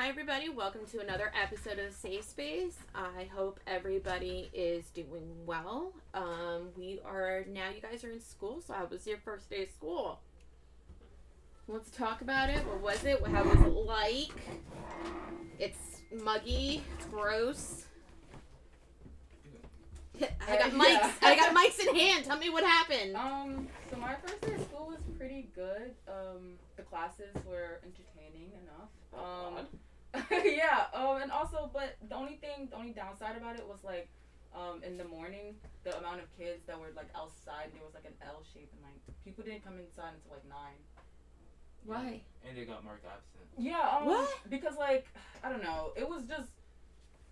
Hi, everybody. Welcome to another episode of Safe Space. I hope everybody is doing well. Um, we are now, you guys are in school, so how was your first day of school? Let's talk about it. What was it? How was it like? It's muggy, it's gross. I got mics. yeah. I got mics in hand. Tell me what happened. Um, so my first day of school was pretty good. Um, the classes were entertaining enough. Um, yeah. Um, and also, but the only thing, the only downside about it was like, um, in the morning, the amount of kids that were like outside, there was like an L shape, and like people didn't come inside until like nine. Why? And they got marked absent. Yeah. Um, What? Because like, I don't know, it was just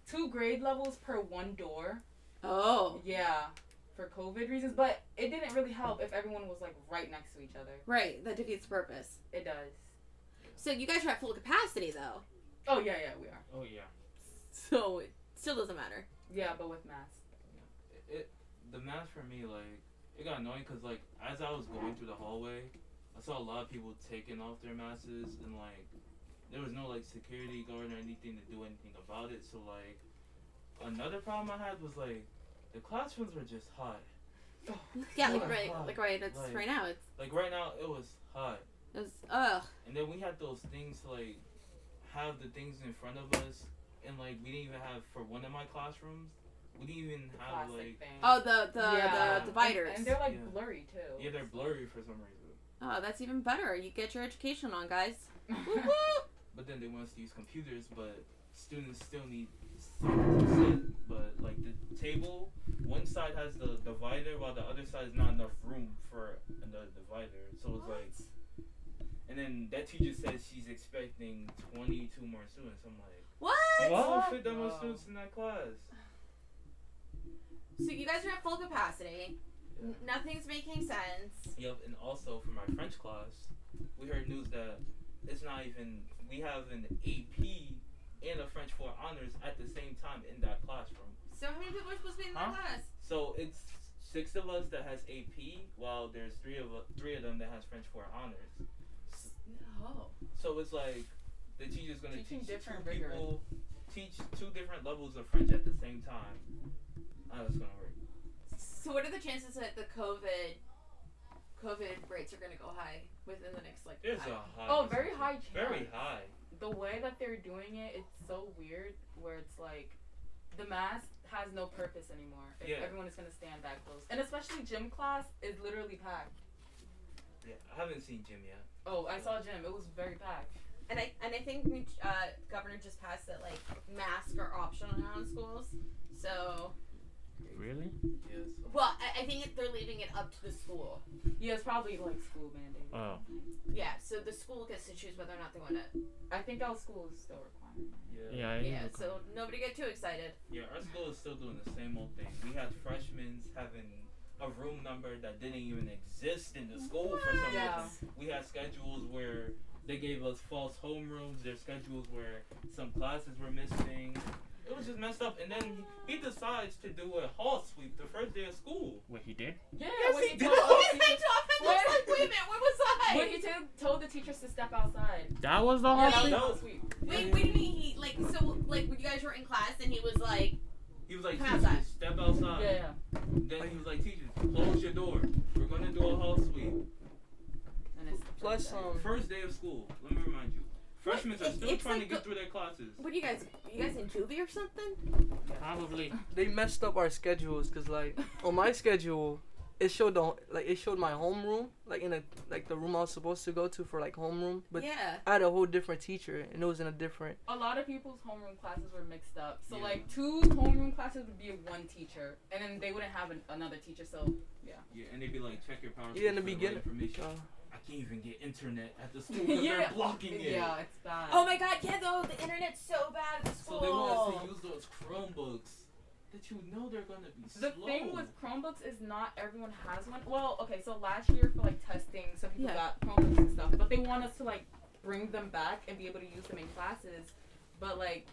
two grade levels per one door. Oh, Yeah. For COVID reasons, but it didn't really help if everyone was like right next to each other. right. That defeats the purpose. It does. So you guys are at full capacity, though. Oh yeah, yeah, we are. Oh yeah. So it still doesn't matter. Yeah, but with masks. It, it the mask for me like it got annoying because like as I was going through the hallway, I saw a lot of people taking off their masks and like there was no like security guard or anything to do anything about it. So like another problem I had was like the classrooms were just hot. Yeah, like Yeah. right, like right. It's Like- right now. It's Like right now it was hot, it was ugh. and then we had those things to like have the things in front of us, and like we didn't even have for one of my classrooms. We didn't even The have like thing. Oh, the the Yeah. the dividers. And, and they're like Yeah. blurry too. yeah they're blurry for some reason. oh, that's even better. You get your education on, guys. Woo woo. But then they want us to use computers, but students still need something to sit. But like the table, one side has the divider, while the other side is not enough room for another divider. So it's like, and then that teacher says she's expecting 22 more students. I'm like, What? I don't fit that much students in that class. So you guys are at full capacity. N- Nothing's making sense. Yep, and also for my French class, we heard news that it's not even we have an AP and a French 4 honors at the same time in that classroom. So how many people are supposed to be in Huh? that class? So it's six of us that has AP, while there's three of us, three of them that has French 4 honors. Oh. So it's like the teacher's gonna Teaching teach different two rigors. people, teach two different levels of French at the same time. How that's gonna work? So what are the chances that the COVID COVID rates are gonna go high within the next like? There's five- a high. Oh, very high chance. Very high. The way that they're doing it, it's so weird. Where it's like, the mask has no purpose anymore. If Yeah. everyone is gonna stand that close, and especially gym class is literally packed. Yeah, I haven't seen gym yet. Oh, I saw gym. It was very packed. And I and I think uh, governor just passed that like masks are optional now in schools. So Really? Yes. well, I, I think they're leaving it up to the school. Yeah, it's probably like school mandate. Oh. Yeah, so the school gets to choose whether or not they want to. I think our school is still requiring. Yeah. Yeah. Yeah, so nobody get too excited. Yeah, our school is still doing the same old thing. We had freshmen having a room number that didn't even exist in the school for some Yeah. reason. We had schedules where they gave us false homerooms. There's schedules where some classes were missing. It was just messed up. And then he, he decides to do a hall sweep the first day of school. What he did? Yeah, Yes, when he he did. told, Who all is the that teachers- off? I was like, wait a minute, where was I? when he t- told the teachers to step outside. That was the Yeah, whole that was thing? no. sweep. Wait, wait a minute. He like so like when you guys were in class and he was like, He was like, Come teachers, outside. step outside. Yeah, yeah. Then he was like, teachers, close your door. We're going to do a hall sweep. And it's the Plus, first day. um, First day of school. Let me remind you. Freshmen are It- still it's trying like to get the- through their classes. "What are you guys? You guys in juvie or something?" Probably. they messed up our schedules because like on my schedule it showed the like it showed my homeroom like in a like the room I was supposed to go to for like homeroom but yeah. I had a whole different teacher and it was in a different a lot of people's homeroom classes were mixed up. So Yeah. like two homeroom classes would be one teacher, and then they wouldn't have an, another teacher. So Yeah, Yeah, and they'd be like, check your power. Yeah, in the source for beginning. right information. uh, I can't even get internet at the school because Yeah. they're blocking it. yeah, it's bad. Oh my God! Yeah, though the internet's so bad at the So they want us to use those Chromebooks that you know they're gonna be The slow. thing with Chromebooks is not everyone has one. Well, okay, so last year for like testing, some people Yeah. got Chromebooks and stuff, but they want us to like bring them back and be able to use them in classes. But like,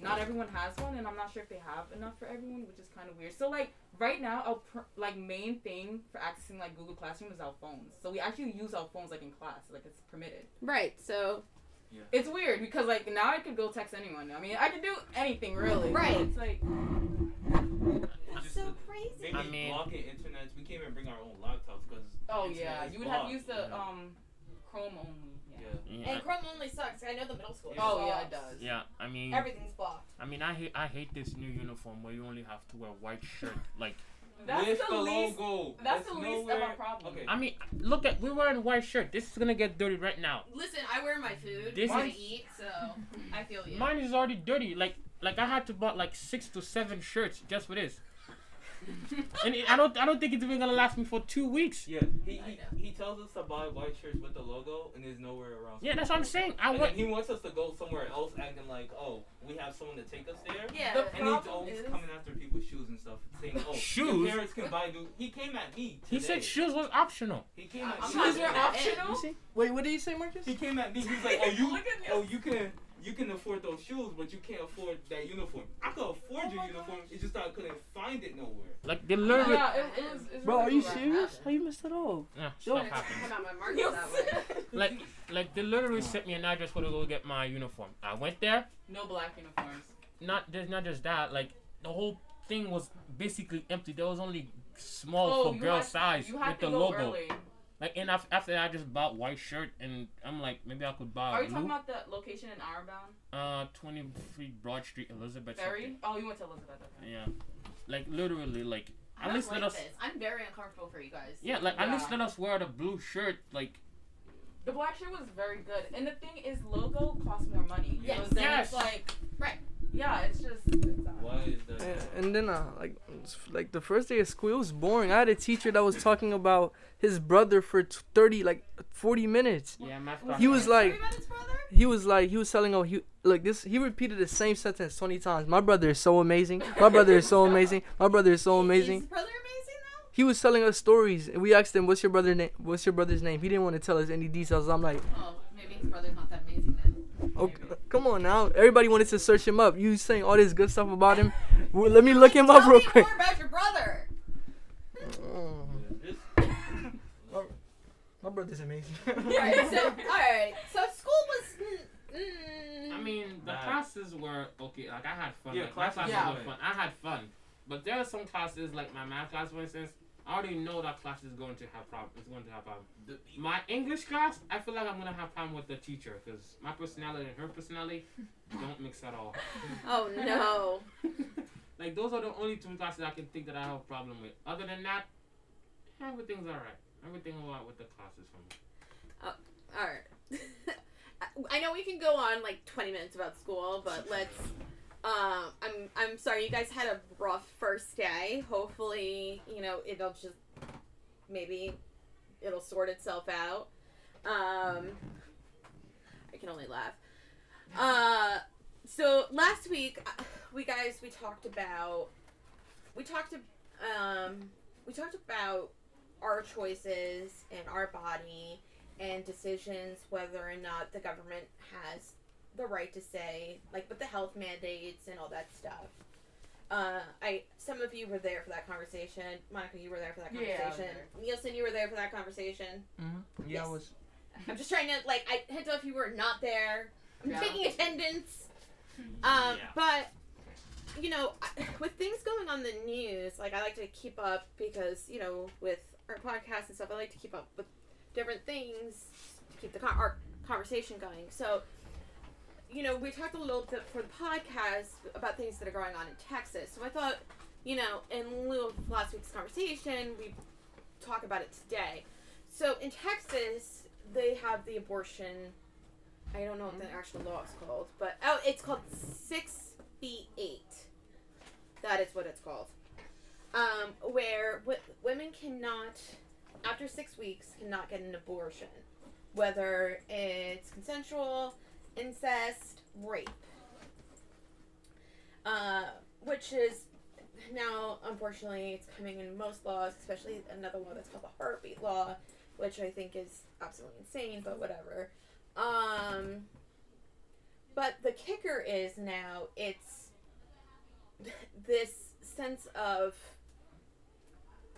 not everyone has one, and I'm not sure if they have enough for everyone, which is kind of weird. So like right now, our pr- like main thing for accessing like Google Classroom is our phones. So we actually use our phones like in class, like it's permitted. Right. So Yeah. It's weird because like now I could go text anyone. I mean, I could do anything really. Right. It's like It's so crazy. Maybe I mean- blocking internet. We can't even bring our own laptops because. oh yeah, you would have used the yeah. um Chrome only. Yeah. Yeah. Yeah. And Chrome only sucks. I know the middle school. Oh yeah, it does. Yeah, I mean, Everything's blocked. I mean, I hate, I hate this new uniform where you only have to wear white shirt. Like, That's With the, the least. logo. that's There's the least of our problem. Okay. I mean, look at we're wearing white shirt. This is gonna get dirty right now. Listen, I wear my food This when I is- eat, so I feel you. Mine is already dirty. Like, like I had to buy like six to seven shirts just for this, and it, I don't, I don't think it's even gonna last me for two weeks. Yeah, he, he, he tells us to buy white shirts with the logo, and there's nowhere around. Yeah, that's what I'm saying. I want. he wants us to go somewhere else, acting like, oh, we have someone to take us there. yeah. The And he's always is- coming after people's shoes and stuff, saying, "Oh, Shoes? your parents can buy new." He came at me. He said shoes was optional. He came at I'm me. Shoes doing are that. optional. You see? Wait, what did you say, Marcus? He came at me. He's like, "Oh, you, Look at oh, you can, you can afford those shoes, but you can't afford that uniform. I could afford Oh your uniform. gosh. It's just that I couldn't find it nowhere." Like they literally. Yeah, it, it was. It's Bro, really are you rough. serious? How you missed it all? Yeah, Yo. stuff happens. Come on, my mark You'll that way. Like, like they literally sent me an address for to go get my uniform. I went there. no black uniforms. Not there's not just that. Like the whole thing was basically empty. There was only small oh, for girl had, size you with to the go logo. early. Like and af- after that, I just bought white shirt and I'm like maybe I could buy Are a you talking about the location in Ironbound? Uh, 23 Broad Street, Elizabeth. Ferry? Oh, you went to Elizabeth. Okay. Yeah, like literally, like I at least like let us. This. I'm very uncomfortable for you guys. Yeah, like at least Yeah. let us wear the blue shirt. Like The black shirt was very good, and the thing is, logo costs more money. Yes. So then Yes. it's like, Right. Yeah, it's just. It's, uh, Why is that? And, and then, uh, like, it's- like the first day of school, it was boring. I had a teacher that was talking about his brother for t- thirty, like, forty minutes. yeah, math He. He was like, Sorry about his brother? he was like, he was telling, oh, he like this. He repeated the same sentence twenty times. My brother is so amazing. My brother is so amazing. My brother is so amazing. his brother amazing though? He was telling us stories, and we asked him, "What's your brother name? What's your brother's name?" He didn't want to tell us any details. I'm like, Oh, maybe his brother's not that amazing then. "Oh, come on now! Everybody wanted to search him up. You saying all this good stuff about him? Well, let me look him up real me quick." more about your brother. This- my brother's amazing. Alright, so, alright. So school was. Mm, mm, I mean, the Nah. classes were okay. Like I had fun. Yeah, like, my classes classes were were fun. fun. I had fun, but there are some classes, like my math class, for instance. I already know that class is going to have problem. It's going to have problem. the- My English class, I feel like I'm gonna have problem with the teacher because my personality and her personality don't mix at all. oh no. like those are the only two classes I can think that I have a problem with. Other than that, everything's alright. Everything alright with the classes for me. Uh, alright. I know we can go on like 20 minutes about school, but let's. Um, I'm I'm sorry you guys had a rough first day. Hopefully, you know it'll just maybe it'll sort itself out. Um, I can only laugh. Uh, so last week uh, we guys we talked about we talked um we talked about our choices and our body and decisions whether or not the government has the right to say like with the health mandates and all that stuff uh, I some of you were there for that conversation. Monica, you were there for that Yeah, I was conversation. Nielsen, you were there for that conversation. Mm-hmm. Yeah, I was. I'm just trying to like I can't tell if you were not there. I'm Yeah. taking attendance. Um, Yeah. but you know, I- with things going on the news, like I like to keep up because you know, with our podcast and stuff, I like to keep up with different things to keep the con- our conversation going. So, you know, we talked a little bit for the podcast about things that are going on in Texas. So I thought, you know, in lieu of last week's conversation, we talk about it today. So in Texas, they have the abortion. I don't know what the actual law is called, but oh, it's called six B eight. That is what it's called. Um, where w- women cannot, after six weeks, cannot get an abortion, whether it's consensual, incest, rape. Uh, which is now, unfortunately, it's coming in most laws, especially another one that's called the heartbeat law, which I think is absolutely insane, but whatever. Um, but the kicker is now it's this sense of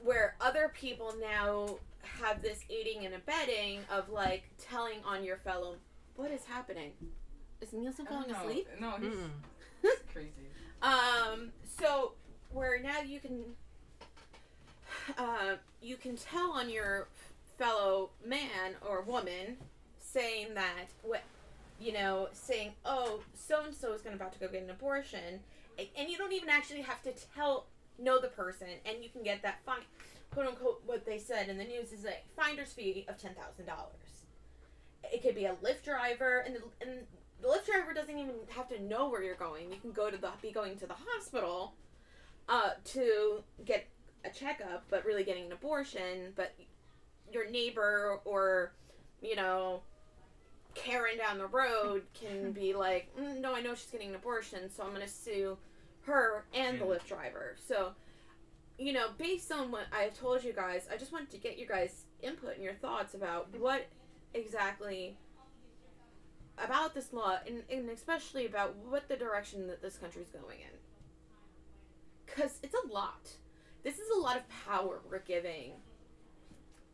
where other people now have this aiding and abetting of like telling on your fellow What is happening? Is Nielsen falling know. asleep? No, he's crazy. Um, so where now you can, uh, you can tell on your fellow man or woman saying that what, you know, saying, oh, so and so is going to about to go get an abortion, and, and you don't even actually have to tell know the person, and you can get that fine, quote unquote, what they said in the news is a finder's fee of ten thousand dollars. It could be a Lyft driver, and the, and the Lyft driver doesn't even have to know where you're going. You can go to the be going to the hospital uh, to get a checkup, but really getting an abortion. But your neighbor or you know Karen down the road can be like, mm, no, I know she's getting an abortion, so I'm gonna sue her and the Yeah. Lyft driver. So you know, based on what I've told you guys, I just wanted to get your guys' input and your thoughts about what exactly about this law and, and especially about what the direction that this country's going in. Because it's a lot. This is a lot of power we're giving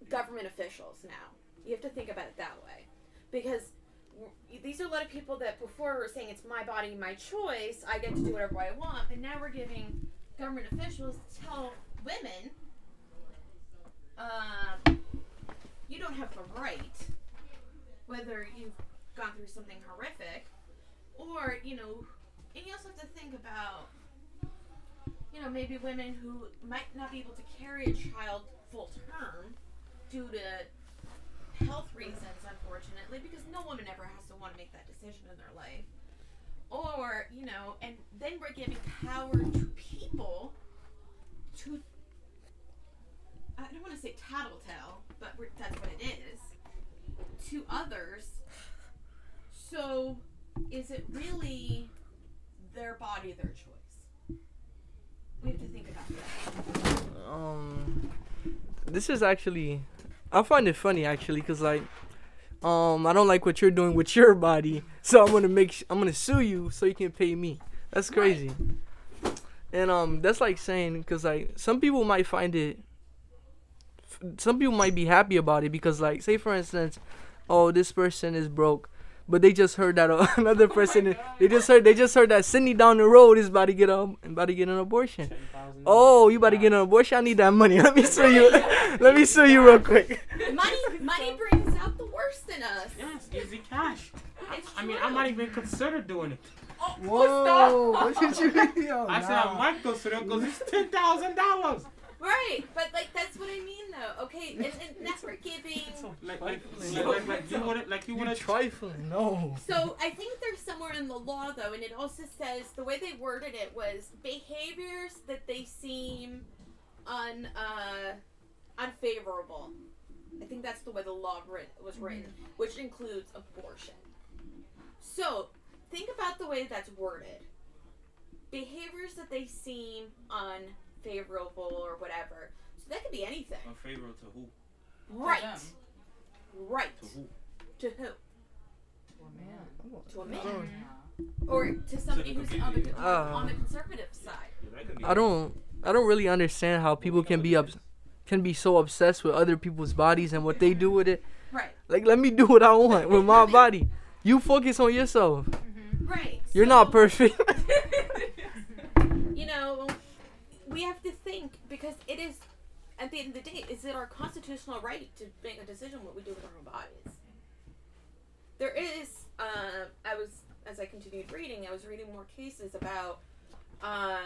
government officials now. You have to think about it that way. Because these are a lot of people that before were saying it's my body, my choice, I get to do whatever I want, but now we're giving government officials to tell women, um, you don't have the right, whether you've gone through something horrific, or you know, and you also have to think about, you know, maybe women who might not be able to carry a child full term due to health reasons, unfortunately, because no woman ever has to want to make that decision in their life. Or, you know, and then we're giving power to people to, I don't want to say tattletale, but that's what it is, to others. So, is it really their body, their choice? We have to think about that. um this is actually i find it funny actually because like um i don't like what you're doing with your body so i'm gonna make sh- i'm gonna sue you so you can pay me that's Right. crazy and um that's like saying because like some people might find it some people might be happy about it because like say for instance oh this person is broke but they just heard that another oh person they just heard they just heard that Sydney down the road is about to get a about to get an abortion $10,000. Oh, you about to get an abortion? I need that money. Let me sue you. Let me sue you real quick. Money, money brings out the worst in us. Yes, easy cash. It's I mean, true. I might even consider doing it. Oh, Whoa, what did you? Yo, oh, I said I might consider because it's ten thousand dollars. Right, but like that's what I mean though. Okay, and, and that's we're giving. Like, like, like, like, like you want it, like you You want to. trifling? No. So I think there's somewhere in the law though, and it also says the way they worded it was behaviors that they seem un uh, unfavorable. I think that's the way the law writ- was written, which includes abortion. So think about the way that's worded. Behaviors that they seem unfavorable or whatever. So that could be anything. Unfavorable to who? Right. them. Right. To who? To who? To a man. To a man. Oh. Yeah. Or to somebody the who's on the, community. Ah. on the conservative side. Yeah, that could be I don't. I don't really understand how people can be up, can be so obsessed with other people's bodies and what they do with it. Right. Like, let me do what I want with my body. You focus on yourself. Right. You're so, not perfect. We have to think because it is, at the end of the day, is it our constitutional right to make a decision what we do with our own bodies? There is. Uh, I was as I continued reading, I was reading more cases about. Uh,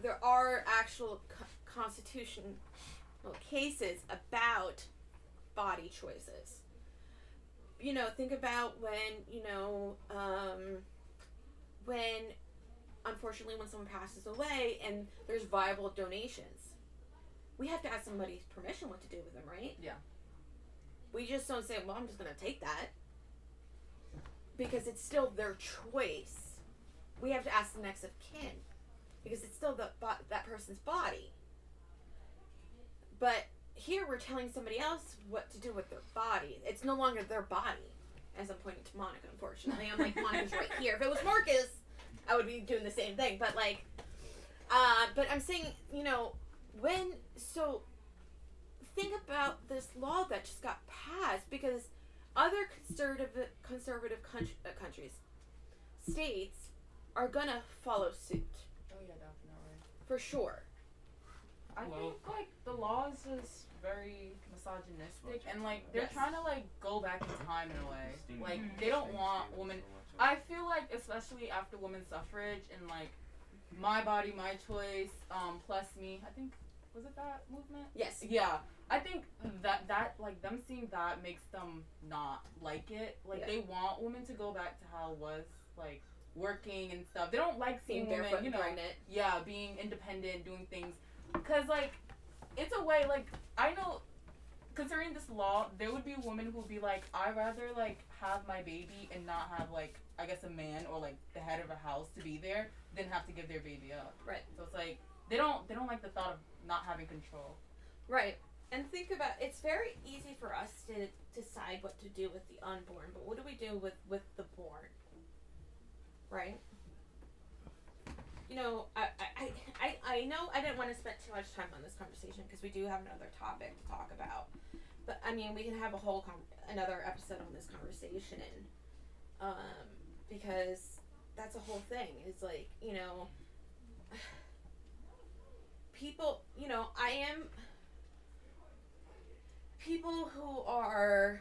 there are actual co- constitutional cases about body choices. You know, think about when you know um, when unfortunately when someone passes away and there's viable donations we have to ask somebody's permission what to do with them right? Yeah. we just don't say well i'm just going to take that. Because it's still their choice. We have to ask the next of kin because it's still the that person's body. But here we're telling somebody else what to do with their body. It's no longer their body as i'm pointing to monica unfortunately. I'm like monica's right here. If it was marcus I would be doing the same thing. But like, uh, but I'm saying, you know, when so think about this law that just got passed because other conservative conservative country, uh, countries, states, are gonna follow suit Oh yeah, definitely. for sure. I Well- think like the laws is just very misogynistic and like they're Yes. trying to like go back in time in a way. Like they don't want women. I feel like especially after women's suffrage and like my body, my choice, um, plus me. I think was it that movement? Yes. Yeah, I think that that like them seeing that makes them not like it. Like Yeah. they want women to go back to how it was like working and stuff. They don't like seeing Being women, you and know, pregnant. yeah, being independent, doing things. Cause like, it's a way. Like I know, considering this law, there would be women who would be like, I'd rather like have my baby and not have like I guess a man or like the head of a house to be there than have to give their baby up. Right. So it's like they don't they don't like the thought of not having control. Right. And think about it's very easy for us to decide what to do with the unborn, but what do we do with with the born? Right? You know, I I, I, I know I didn't want to spend too much time on this conversation because we do have another topic to talk about. But I mean, we can have a whole another episode on this conversation. Um because that's a whole thing. It's like, you know, people, you know, I am people who are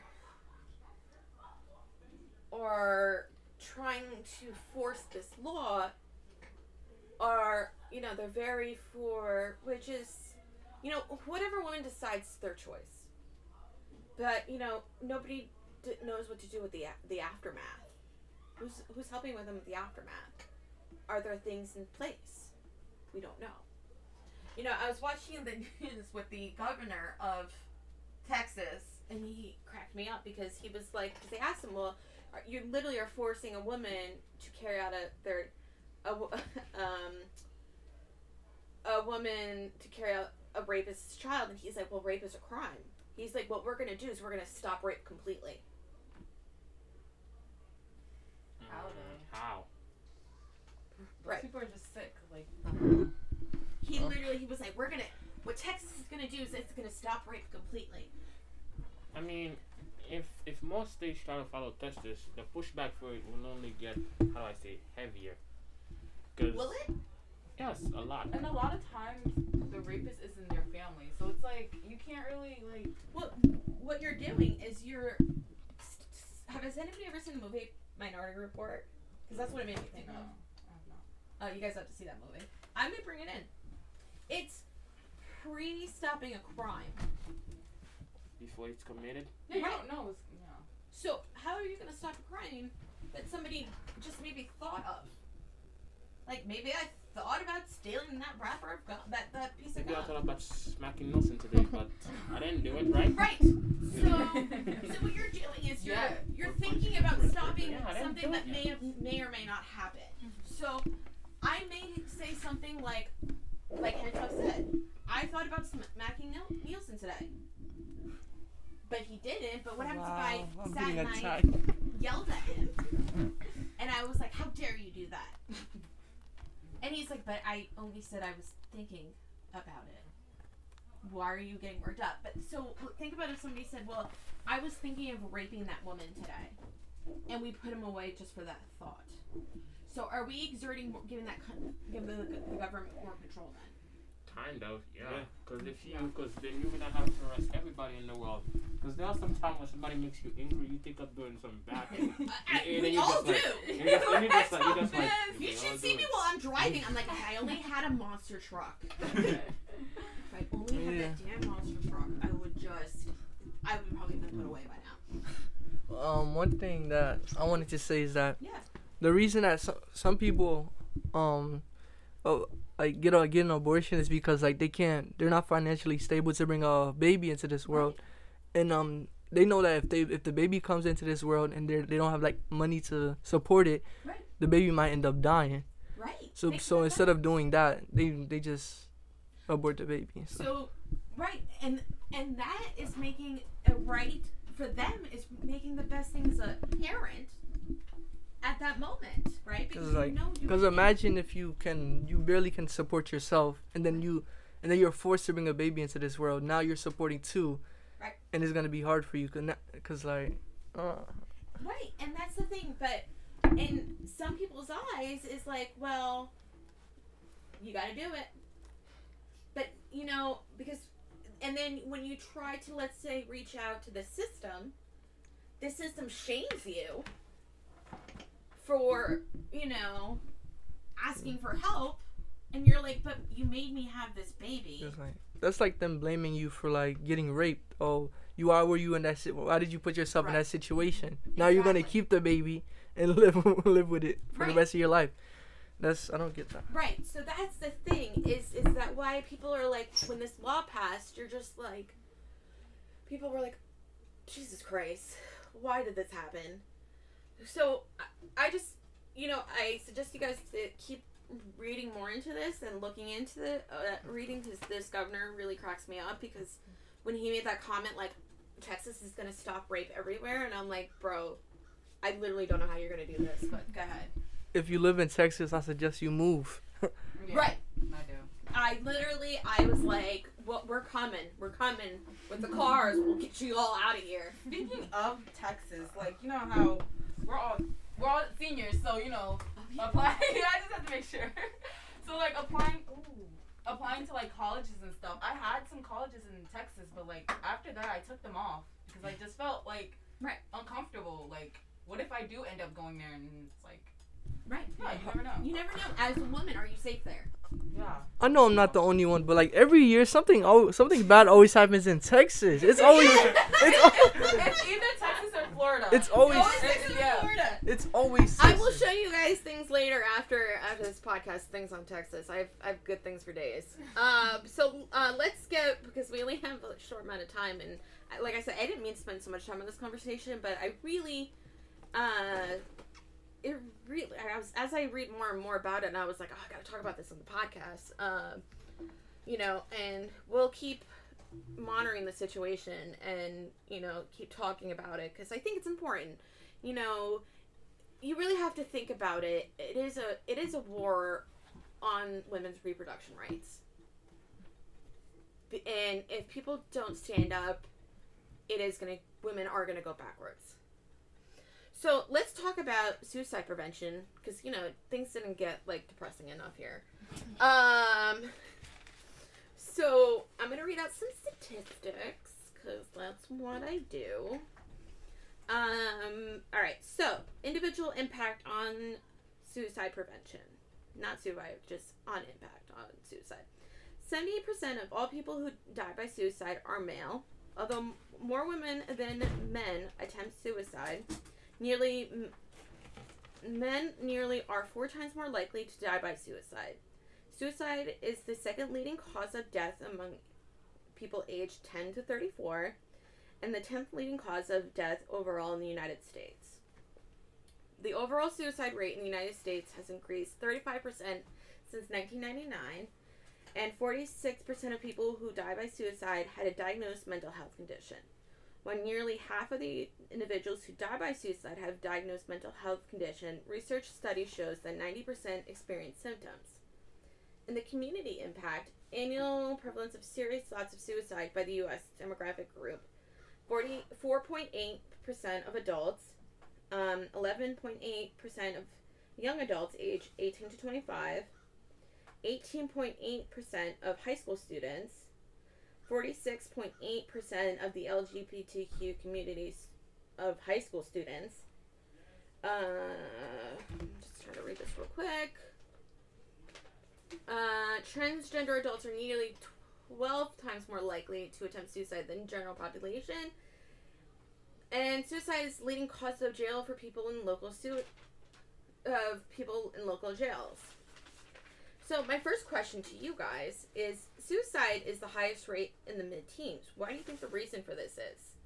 are trying to force this law are you know they're very for which is you know whatever woman decides their choice. But you know nobody d- knows what to do with the a- the aftermath. Who's who's helping with them with the aftermath? Are there things in place? We don't know. You know i was watching the news with the governor of Texas, and he cracked me up because he was like, because they asked him, well, you literally are forcing a woman to carry out a their, a, um, a woman to carry out a rapist's child, and he's like, well, rape is a crime. He's like, what we're gonna do is we're gonna stop rape completely. How Mm, though? How? Right. people are just sick. Like He literally, he was like, we're gonna, what Texas is gonna do is it's gonna stop rape completely. I mean, if if more states try to follow Texas, the pushback for it will only get how do I say heavier. Cause Will it? yes, a lot. and a lot of times the rapist is in their family, so it's like you can't really like. What what you're doing is you're. Have has anybody ever seen the movie Minority Report? Because that's what it made me think No, of. I have not. Oh, you guys have to see that movie. I'm gonna bring it in. It's pre-stopping a crime. Before it's committed. Yeah, you Right. don't know. It's, yeah. So how are you gonna stop a crime that somebody just maybe thought of? Like maybe I thought about stealing that wrapper of gum, that that piece of Maybe I gum. thought about smacking Nelson today, but I didn't do it, right? Right. So, so what you're doing is you're Yeah. you're thinking about stopping Yeah, something that may have, may or may not happen. Mm-hmm. So, I may say something like, like Hencho said, I thought about smacking Nel- Nielsen today, but he didn't. But what happens Wow, if I I'm sat and I yelled at him, and I was like, "How dare you do that?" And he's like, "But I only said I was thinking about it. Why are you getting worked up?" But so think about if somebody said, "Well, I was thinking of raping that woman today," and we put him away just for that thought. So are we exerting, giving that, giving the, the government more control then? Kind of, yeah. Yeah. Because if you, because then you're gonna have to arrest everybody in the world. Because there are some times when somebody makes you angry, you think of doing some bad thing. I, I, And we all do. like- And you just, and just like, just like. you should do see me while I'm driving. I'm like, if I only had a monster truck. If I only had that damn monster truck, I would just, I would probably been put away by now. Um, one thing that I wanted to say is that Yeah. the reason that some, some people, um, oh, like get a get an abortion is because like they can't, they're not financially stable to bring a baby into this world, and um, they know that if they if the baby comes into this world and they they don't have like money to support it, Right. the baby might end up dying. Right. So so instead of doing that, they they just abort the baby. So, So, right, and and that is making a right for them is making the best thing as a parent at that moment, right? Because like, you know cause imagine if you can, you barely can support yourself, and then you, and then you're forced to bring a baby into this world. Now you're supporting two, Right. and it's gonna be hard for you, cause, like, Uh, Right, and that's the thing. But in some people's eyes, is like, well, you got to do it. But you know, because, and then when you try to, let's say, reach out to the system, the system shames you for, you know, asking for help, and you're like, but you made me have this baby. it's like that's like them blaming you for like getting raped. Oh, you are where you in that. Si- why did you put yourself in that situation? Now you're gonna keep the baby and live live with it for the rest of your life. That's I don't get that. Right. So that's the thing is is that why people are like when this law passed, you're just like people were like Jesus Christ, why did this happen? So I, I just you know, I suggest you guys to keep reading more into this and looking into the uh, reading because this governor really cracks me up because when he made that comment like Texas is going to stop rape everywhere and I'm like, "Bro, I literally don't know how you're going to do this, but go ahead." If you live in Texas, I suggest you move. Yeah, Right. I do. I literally, I was like, "Well, we're coming. We're coming with the cars. We'll get you all out of here." Speaking of Texas, like you know how we're all we're all seniors, so you know applying. I just have to make sure. so like applying, ooh, applying to like colleges and stuff. I had some colleges in Texas, but like after that, I took them off because I just felt like Right. uncomfortable. Like, what if I do end up going there and it's like, Right. yeah, you never know. You never know. As a woman, are you safe there? Yeah. I know I'm not the only one, but like every year something oh something bad always happens in Texas. It's always it's al- it's either Texas or Florida. it's always Always Texas or yeah. Florida. it's always. I will show you guys things later after after this podcast. Things on Texas. I have I have good things for days. Um. So uh, let's get because we only have a short amount of time, and like I said, I didn't mean to spend so much time on this conversation, but I really, uh, it really. I was as I read more and more about it, and I was like, oh, I got to talk about this on the podcast. Um, you know, and we'll keep monitoring the situation and you know keep talking about it because I think it's important. You know, you really have to think about it. It is a it is a war on women's reproduction rights. And if people don't stand up, it is going to women are going to go backwards. So, let's talk about suicide prevention cuz you know, things didn't get like depressing enough here. Um so, I'm to read out some statistics cuz that's what I do. Um, all right. So, individual impact on suicide prevention. Not suicide, just on impact on suicide. 78% of all people who die by suicide are male. Although more women than men attempt suicide, nearly men nearly are four times more likely to die by suicide. Suicide is the second leading cause of death among people aged 10 to 34 and the 10th leading cause of death overall in the United States. The overall suicide rate in the United States has increased 35% since 1999, and 46% of people who die by suicide had a diagnosed mental health condition. When nearly half of the individuals who die by suicide have diagnosed mental health condition, research study shows that 90% experience symptoms. In the community impact, annual prevalence of serious thoughts of suicide by the U.S. demographic group 44.8% of adults, um, 11.8% of young adults age 18 to 25, 18.8% of high school students, 46.8% of the LGBTQ communities of high school students. Uh, just trying to read this real quick. Uh, transgender adults are nearly 12 times more likely to attempt suicide than general population. And suicide is leading cause of jail for people in local su- of people in local jails. So my first question to you guys is suicide is the highest rate in the mid-teens. Why do you think the reason for this is?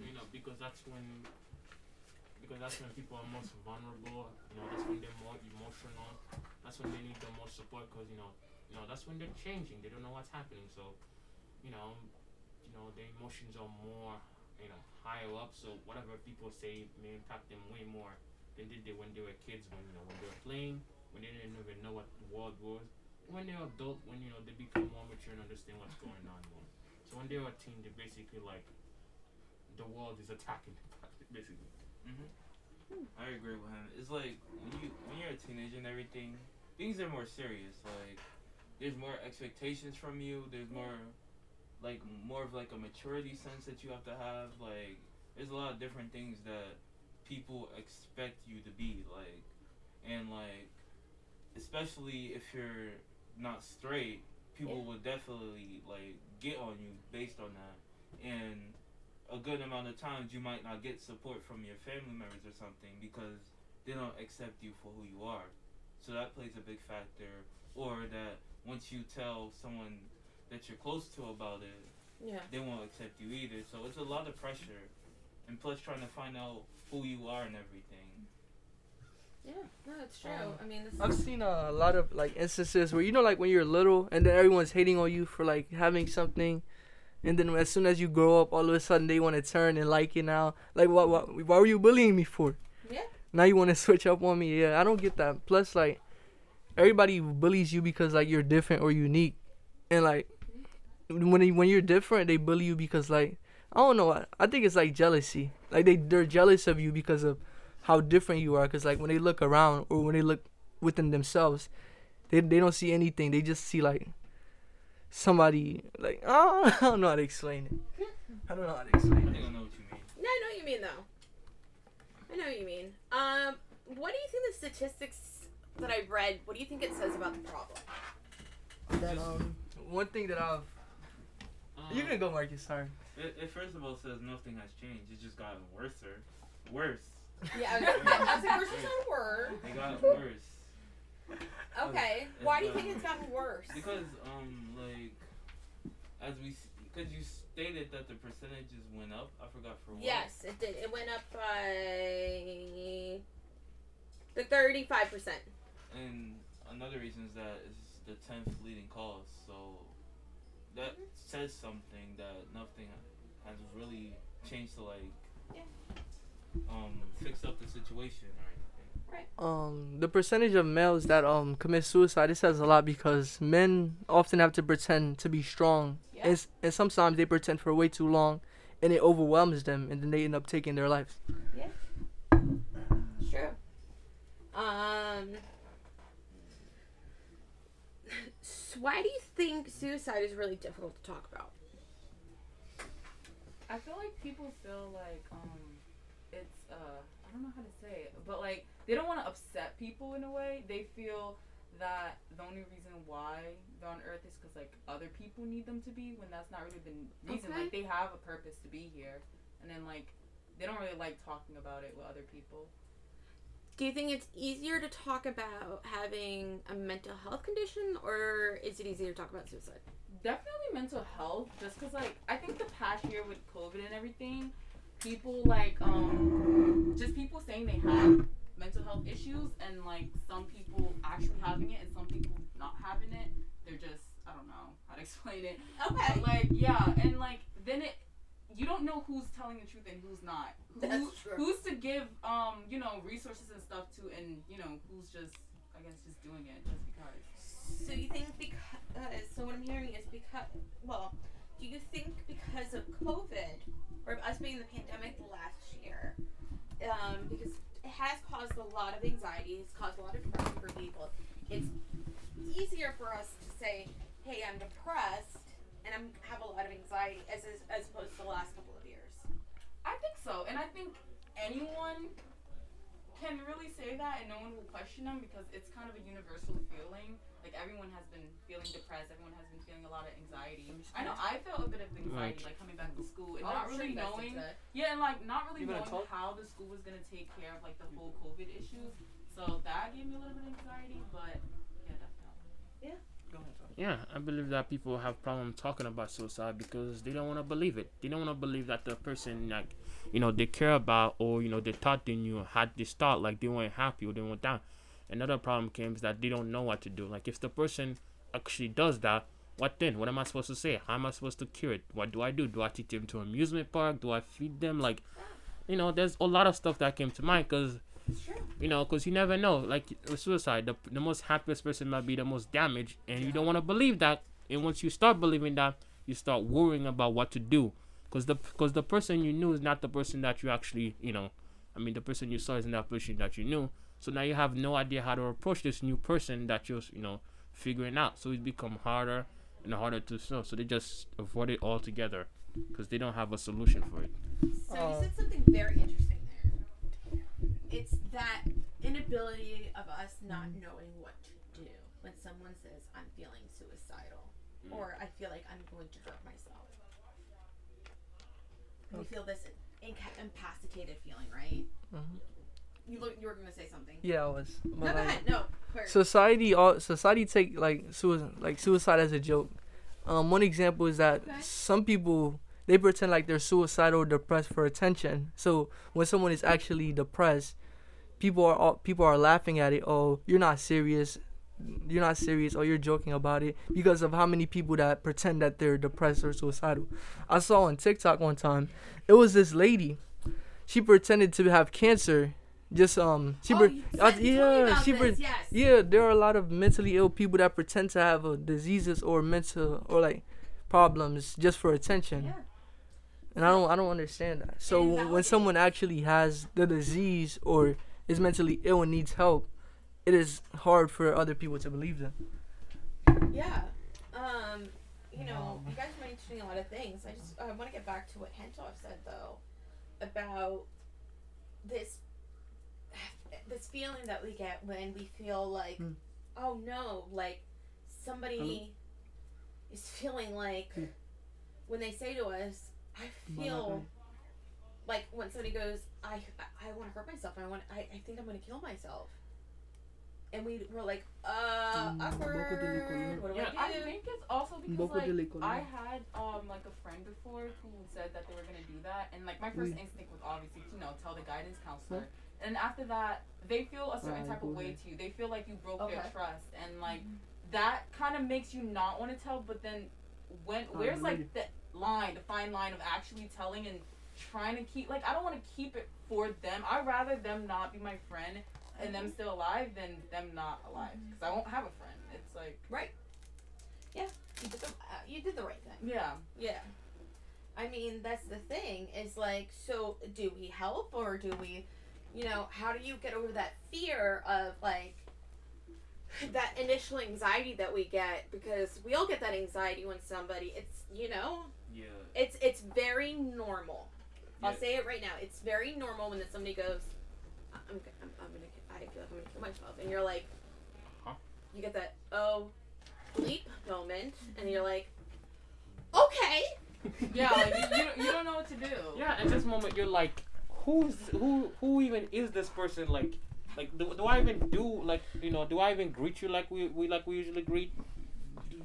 You know, because that's when because that's when people are most vulnerable. You know, that's when they're more emotional. That's when they need the most support. Because you know, you know, that's when they're changing. They don't know what's happening. So, you know, you know, their emotions are more, you know, higher up. So whatever people say may impact them way more than did they when they were kids. When you know, when they were playing, when they didn't even know what the world was. When they're adult, when you know they become more mature and understand what's going on. More. So when they're a teen, they basically like the world is attacking them, basically. hmm I agree with him. It's like when you when you're a teenager and everything, things are more serious. Like there's more expectations from you. There's more like more of like a maturity sense that you have to have. Like there's a lot of different things that people expect you to be like, and like especially if you're not straight, people will definitely like get on you based on that. And a good amount of times you might not get support from your family members or something because they don't accept you for who you are. So that plays a big factor. Or that once you tell someone that you're close to about it, Yeah. they won't accept you either. So it's a lot of pressure. And plus trying to find out who you are and everything. Yeah. No, it's true. Um, I mean, this I've seen a lot of like instances where you know like when you're little and then everyone's hating on you for like having something, and then as soon as you grow up, all of a sudden they want to turn and like you now. Like what? What? Why were you bullying me for? Yeah. Now you want to switch up on me? Yeah, I don't get that. Plus, like everybody bullies you because like you're different or unique, and like when they, when you're different, they bully you because like I don't know. I, I think it's like jealousy. Like they they're jealous of you because of how different you are. Cause like when they look around or when they look within themselves, they they don't see anything. They just see like somebody like oh I don't know how to explain it. I don't know how to explain it. I don't know what you mean. No, I know what you mean though. I know what you mean. Um, what do you think the statistics that I read? What do you think it says about the problem? That um one thing that I've Um, you can go Marcus. Sorry. It, it first of all says nothing has changed. It's just gotten worse. Worse. Yeah, I was, I was like, where's word? It got worse. Okay, why do you think it's gotten worse? Because um like as we because you stated that the percentages went up. I forgot for what. Yes, it did. It went up by the thirty-five percent. And another reason is that it's the tenth leading cause. So that says something that nothing has really changed to like um fix up the situation or anything. um the percentage of males that um commit suicide it says a lot because men often have to pretend to be strong Yeah. and, and sometimes they pretend for way too long and it overwhelms them and then they end up taking their lives It's true. Um. So why do you think suicide is really difficult to talk about? I feel like people feel like um, it's uh, I don't know how to say it, but like they don't want to upset people in a way. They feel that the only reason why they're on Earth is because like other people need them to be, when that's not really the reason. Okay. Like they have a purpose to be here, and then like they don't really like talking about it with other people. Do you think it's easier to talk about having a mental health condition, or is it easier to talk about suicide? definitely mental health just because like i think the past year with covid and everything people like um just people saying they have mental health issues and like some people actually having it and some people not having it they're just i don't know how to explain it Okay. but like yeah and like then it you don't know who's telling the truth and who's not Who, That's true. who's to give um you know resources and stuff to and you know who's just i guess just doing it just because So you think because so what I'm hearing is because well, do you think because of COVID or us being in the pandemic last year, um, because it has caused a lot of anxiety, it's caused a lot of depression for people. It's easier for us to say, "Hey, I'm depressed and I'm have a lot of anxiety," as as, as opposed to the last couple of years. I think so, and I think anyone can really say that, and no one will question them because it's kind of a universal feeling. Like everyone has been feeling depressed, everyone has been feeling a lot of anxiety. I know I felt a bit of anxiety, like coming back to school and not really knowing, yeah, and like not really knowing talk? how the school was gonna take care of like the whole COVID issues. So that gave me a little bit of anxiety, but yeah, definitely. Yeah, Yeah, I believe that people have problem talking about suicide because they don't want to believe it. They don't want to believe that the person like, you know, they care about or you know they thought they knew had this thought like they weren't happy or they went down. Another problem came is that they don't know what to do. Like if the person actually does that, what then? What am I supposed to say? How am I supposed to cure it? What do I do? Do I take them to an amusement park? Do I feed them? Like, you know, there's a lot of stuff that came to mind because you know, because you never know. Like with suicide, the, the most happiest person might be the most damaged, and you don't want to believe that. And once you start believing that, you start worrying about what to do. because the because the person you knew is not the person that you actually you know. I mean, the person you saw isn't that person that you knew. So now you have no idea how to approach this new person that you're you know figuring out. So it's become harder and harder to know. So they just avoid it altogether because they don't have a solution for it. So Uh, you said something very interesting there. It's that inability of us not Mm-hmm. knowing what to do when someone says, I'm feeling suicidal Mm. or I feel like I'm going to hurt myself. We feel this inca- incapacitated feeling, right? Mhm. You look, you were going to say something. Yeah, I was. No, go like, ahead. No. first. society all society take like suicide like suicide as a joke. Um, one example is that Okay. some people they pretend like they're suicidal depressed for attention. So when someone is actually depressed, people are all, people are laughing at it. Oh, you're not serious. You're not serious. Or you're joking about it because of how many people that pretend that they're depressed or suicidal. I saw on TikTok one time, it was this lady. She pretended to have cancer. Just um, she oh, pre- uh, said- told me yeah, she pre- yes. yeah, there are a lot of mentally ill people that pretend to have uh, diseases or mental or like problems just for attention, Yeah. and I don't I don't understand that. So when someone actually has the disease or is mentally ill and needs help, it is hard for other people to believe them. Yeah. Um, you know, you guys are mentioning a lot of things. I just I want to get back to what Hentov said though about this this feeling that we get when we feel like Hmm. oh no, like somebody is feeling like Hmm. when they say to us, I feel like when somebody goes, I I, I want to hurt myself. I want I, I think I'm gonna kill myself. And we were like, uh, Mm, awkward. Boko de Nicolino. What do Yeah, I I think it's also because like. I had um like a friend before who said that they were gonna do that, and like my first instinct was obviously you know tell the guidance counselor, and after that they feel a certain type of way to you. They feel like you broke their trust, and like mm-hmm. that kind of makes you not want to tell. But then when where's like the line, the fine line of actually telling and trying to keep like I don't want to keep it for them. I'd rather them not be my friend and them mm-hmm. still alive than them not alive mm-hmm. because I won't have a friend. It's like Right. Yeah, you did the uh, you did the right thing. yeah. Yeah. I mean, that's the thing. Is like, so do we help or do we, you know, how do you get over that fear of like that initial anxiety that we get because we all get that anxiety when somebody it's you know Yeah. it's it's very normal. I'll say it right now. It's very normal when somebody goes, I'm, g- I'm, I'm gonna, I feel like I'm gonna kill myself, and you're like, Huh? you get that oh, bleep moment, and you're like, okay, Yeah, like you, you, don't, you don't know what to do. Yeah, at this moment you're like, who's who? Who even is this person? Like, like do, do I even do like you know? Do I even greet you like we, we like we usually greet?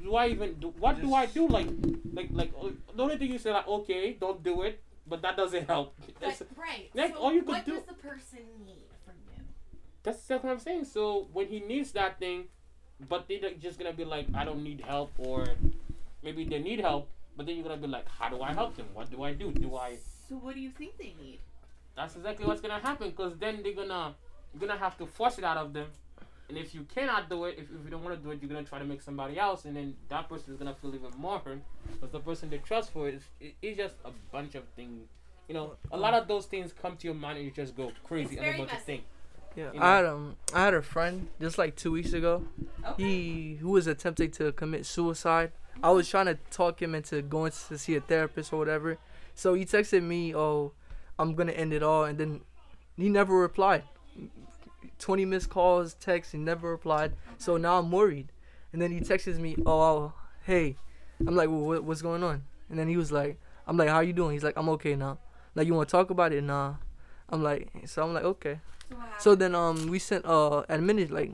Do I even do what do I do? Like, like like uh, the only thing you say like okay, don't do it, but that doesn't help. It's- but, right. like, so all you could what do- does the person need from you? That's that's what I'm saying. So when he needs that thing, but they're just gonna be like, I don't need help, or maybe they need help, but then you're gonna be like, how do I help them? What do I do? Do I? So what do you think they need? That's exactly what's gonna happen, cause then they're gonna you're gonna have to force it out of them, and if you cannot do it, if, if you don't want to do it, you're gonna try to make somebody else, and then that person is gonna feel even more hurt, cause the person they trust for is it, it's just a bunch of things. You know, a lot of those things come to your mind, and you just go crazy It's and very about to messy. think. Yeah, You know? I had um I had a friend just like two weeks ago. Okay. He who was attempting to commit suicide. I was trying to talk him into going to see a therapist or whatever. So he texted me, "Oh, I'm gonna end it all," and then he never replied. Twenty missed calls, texts, he never replied. So now I'm worried. And then he texts me, "Oh, hey," I'm like, well, "What's going on?" And then he was like, "I'm like, how you doing?" He's like, "I'm okay now." Like, you want to talk about it? Nah. I'm like, so I'm like, okay. So, So then um we sent uh admitted like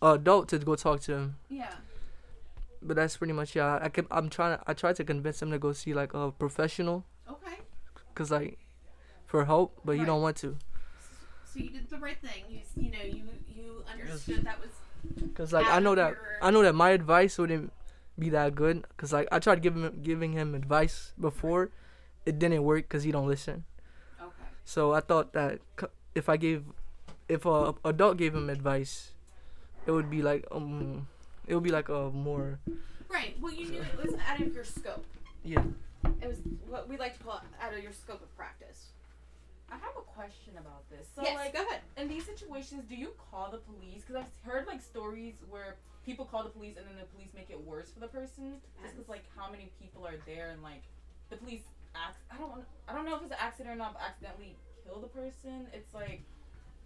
a adult to go talk to him. yeah. But that's pretty much yeah. I kept I'm trying to I tried to convince him to go see like a professional Okay. cuz like for help, but Right. don't want to. So you did the right thing. You you know you you understood that was Cuz like I know that your- I know that my advice wouldn't be that good cuz like I tried giving him giving him advice before. It didn't work cuz he don't listen. okay. So I thought that if I gave if a adult gave him advice, it would be like um it would be like a more Right. Well, you knew it was out of your scope. yeah. it was what we like to call out of your scope of practice. I have a question about this. So yes, like go ahead. in these situations, do you call the police? Because I've heard like stories where people call the police and then the police make it worse for the person. Just because like how many people are there and like the police act. I don't want. I don't know if it's an accident or not. But accidentally kill the person. It's like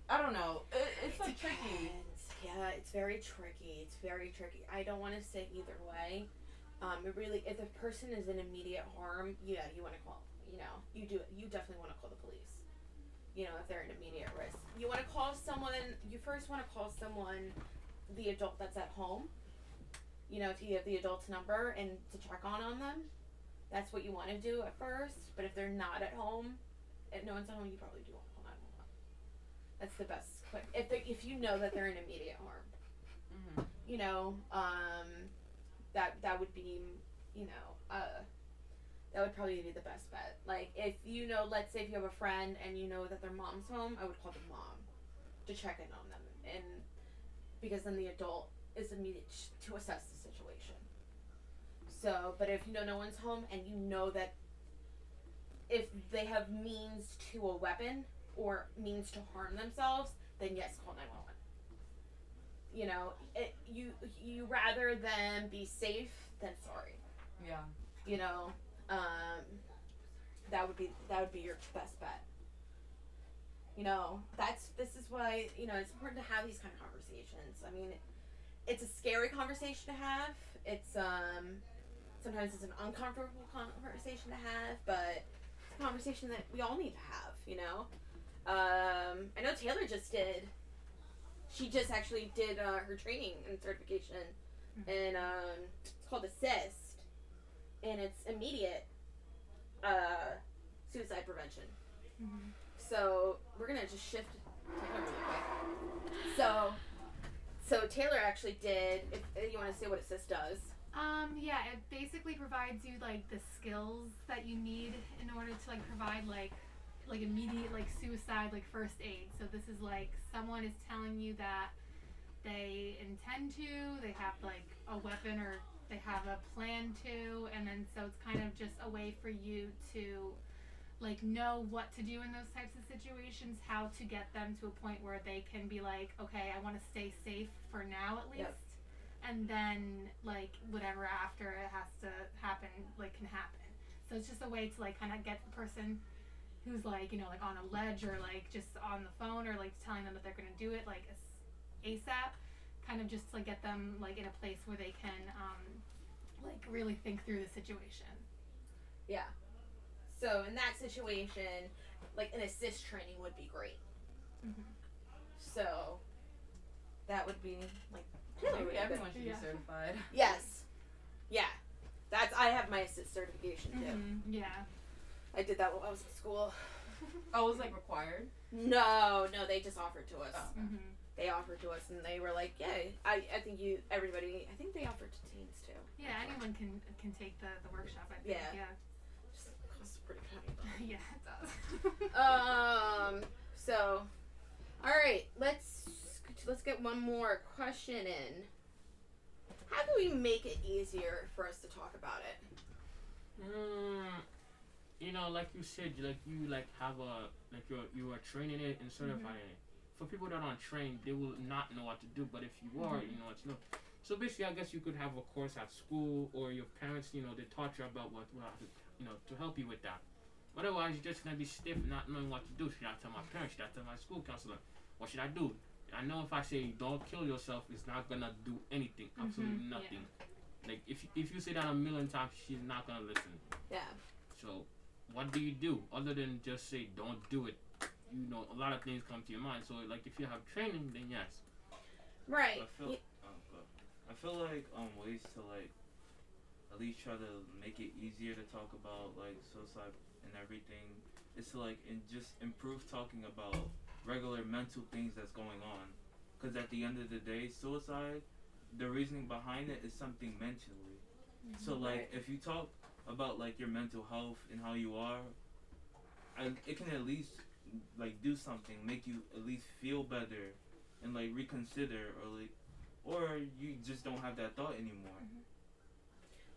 I don't know. It, it's like tricky. Yeah, it's very tricky. It's very tricky. I don't want to say either way. Um, it really, if the person is in immediate harm, yeah, you want to call. You know, you do. You definitely want to call the police. You know, if they're in immediate risk, you want to call someone. You first want to call someone, the adult that's at home. You know, to have the adult's number and to check on on them. That's what you want to do at first. But if they're not at home, if no one's at home, you probably do want to call nine one one. That's the best. Quick, if they, if you know that they're in immediate harm Mm-hmm. you know, um, that that would be, you know, uh, that would probably be the best bet. Like if you know, let's say if you have a friend and you know that their mom's home, I would call the mom to check in on them, and because then the adult is immediate to assess the situation. So, but if you know no one's home and you know that if they have means to a weapon or means to harm themselves, then yes, call nine one one you know, it, you you rather them be safe than sorry. Yeah. You know, um, that would be that would be your best bet. You know, that's this is why you know it's important to have these kind of conversations. I mean, it's a scary conversation to have. It's um, sometimes it's an uncomfortable conversation to have, but it's a conversation that we all need to have. You know, um, I know Taylor just did she just actually did uh, her training and certification, and um, it's called ASIST, and it's immediate uh, suicide prevention. Mhm. So we're gonna just shift Taylor really quick. So, so Taylor actually did. If if you want to say what ASIST does, Um, yeah, it basically provides you like the skills that you need in order to like provide like like immediate like suicide like first aid. So this is like someone is telling you that they intend to, they have like a weapon or they have a plan to, and then so it's kind of just a way for you to like know what to do in those types of situations, how to get them to a point where they can be like, okay, I want to stay safe for now at least Yep. and then like whatever after it has to happen like can happen so it's just a way to like kind of get the person who's like you know like on a ledge or like just on the phone or like telling them that they're going to do it like asap kind of just to like get them like in a place where they can um like really think through the situation yeah. So in that situation, like an ASIST training would be great. Mhm. So that would be like Maybe really good. everyone should Yeah. be certified. Yes. Yeah. That's I have my ASIST certification too. Mhm, yeah I did that while I was in school. Oh, it was like required. No, no, they just offered to us. Oh. hmm They offered to us and they were like, "Yay." I I think you everybody I think they offered to teens too. yeah anyone can can take the the workshop i think Yeah. yeah Just costs pretty penny. yeah it does Um. So, all right. Let's let's get one more question in. How do we make it easier for us to talk about it? Mm, you know, like you said, like you like have a like you're you are training it and certifying it. For people that aren't trained, they will not know what to do. But if you are, you know what to know. So basically, I guess you could have a course at school, or your parents, you know, they taught you about what, what to, you know, to help you with that. Otherwise, you're just gonna be stiff, not knowing what to do. Should I tell my parents? Should I tell my school counselor? What should I do? I know if I say don't kill yourself, it's not gonna do anything, absolutely Mhm, yeah. nothing. Like if if you say that a million times, she's not gonna listen. Yeah. So, what do you do other than just say don't do it? You know, a lot of things come to your mind. So, like if you have training, then yes. Right. I feel, Ye- oh, go. I feel like um ways to like at least try to make it easier to talk about like suicide and everything is to like and just improve talking about regular mental things that's going on. Because at the end of the day, suicide, the reasoning behind it is something mentally. So like if you talk about like your mental health and how you are, and it can at least like do something, make you at least feel better, and like reconsider or like, or you just don't have that thought anymore.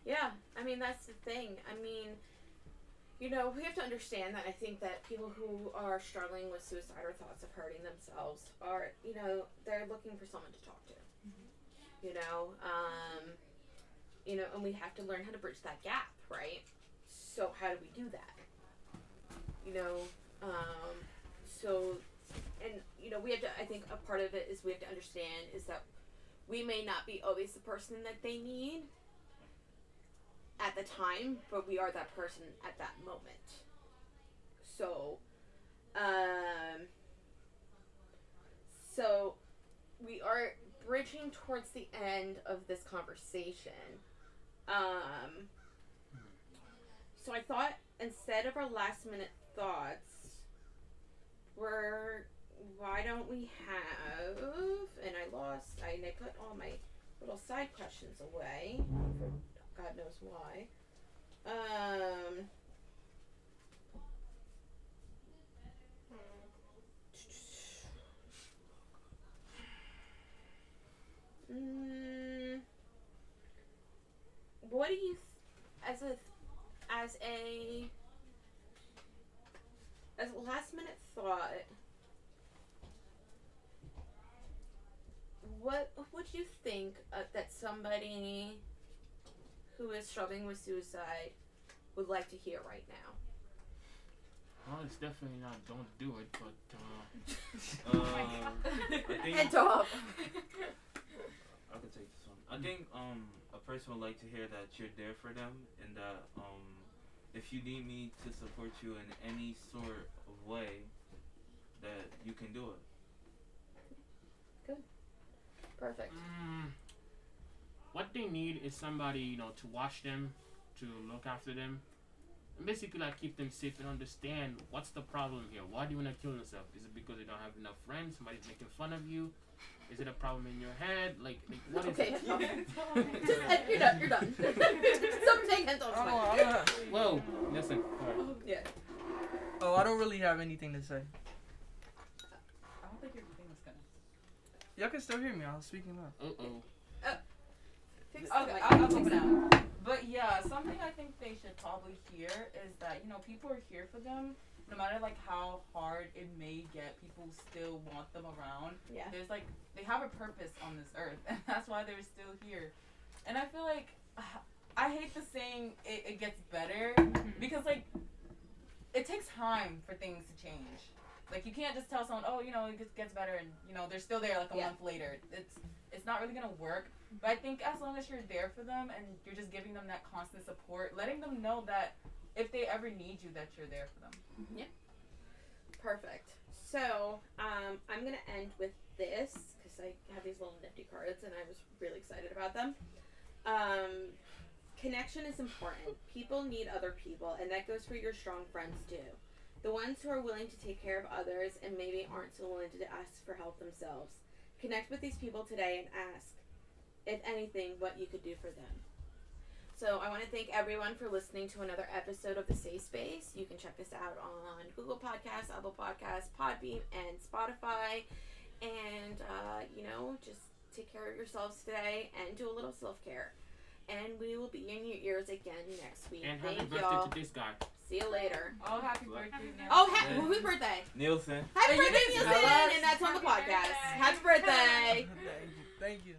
Yeah. I mean, that's the thing. I mean, you know, we have to understand that I think that people who are struggling with suicide or thoughts of hurting themselves are, you know, they're looking for someone to talk to. You know, um, you know, and we have to learn how to bridge that gap, right? So how do we do that? You know, um, so, and you know, we have to. I think a part of it is we have to understand is that we may not be always the person that they need at the time, but we are that person at that moment. So, um, so we are bridging towards the end of this conversation. Um, so I thought instead of our last minute thoughts, we're why don't we have and I lost I, and I put all my little side questions away for God knows why. Um Mm, what do you, th- as a, as a, as a last minute thought, what would you think uh, that somebody who is struggling with suicide would like to hear right now? Well, it's definitely not don't do it, but uh, Uh, I think Head off. I could take this one. I think um a person would like to hear that you're there for them and that um if you need me to support you in any sort of way that you can do it. Good. Perfect. mm, what they need is somebody you know to watch them, to look after them, and basically like keep them safe and understand what's the problem here. Why do you want to kill yourself? Is it because you don't have enough friends? Somebody's making fun of you? Is it a problem in your head? Like, like what is Okay, it? head off. Just, uh, you're done. You're done. Someone take hands off. Oh, Spike. I Whoa, listen. Alright. Yeah. oh, I don't really have anything to say. I don't think your thing was gonna. Y'all can still hear me. I was speaking up. Uh oh. Fix the Okay. I'll, I'll Fix take it mic. But yeah, something I think they should probably hear is that you know people are here for them, no matter like how hard it may get. People still want them around. Yeah. There's like they have a purpose on this earth, and that's why they're still here. And I feel like I hate the saying it, it gets better mm-hmm. because like it takes time for things to change. Like you can't just tell someone, oh, you know, it gets, gets better, and you know they're still there like a Yeah. month later. It's it's not really gonna work. But I think as long as you're there for them and you're just giving them that constant support, letting them know that if they ever need you, that you're there for them. Yeah. Perfect. So, um, I'm gonna end with this because I have these little nifty cards and I was really excited about them. Um, connection is important. People need other people, and that goes for your strong friends too. The ones who are willing to take care of others and maybe aren't so willing to ask for help themselves. Connect with these people today and ask, if anything, what you could do for them. So I want to thank everyone for listening to another episode of the Safe Space. You can check us out on Google Podcasts, Apple Podcasts, Podbean, and Spotify. And uh, you know, just take care of yourselves today and do a little self care. And we will be in your ears again next week. And happy Thank birthday y'all. to this guy. See you later. Oh, happy birthday, man. Oh, ha- Yeah. whose birthday? Nielsen. Happy birthday, didn't Nielsen! And that's on the podcast. Happy birthday. Thank you. Thank you.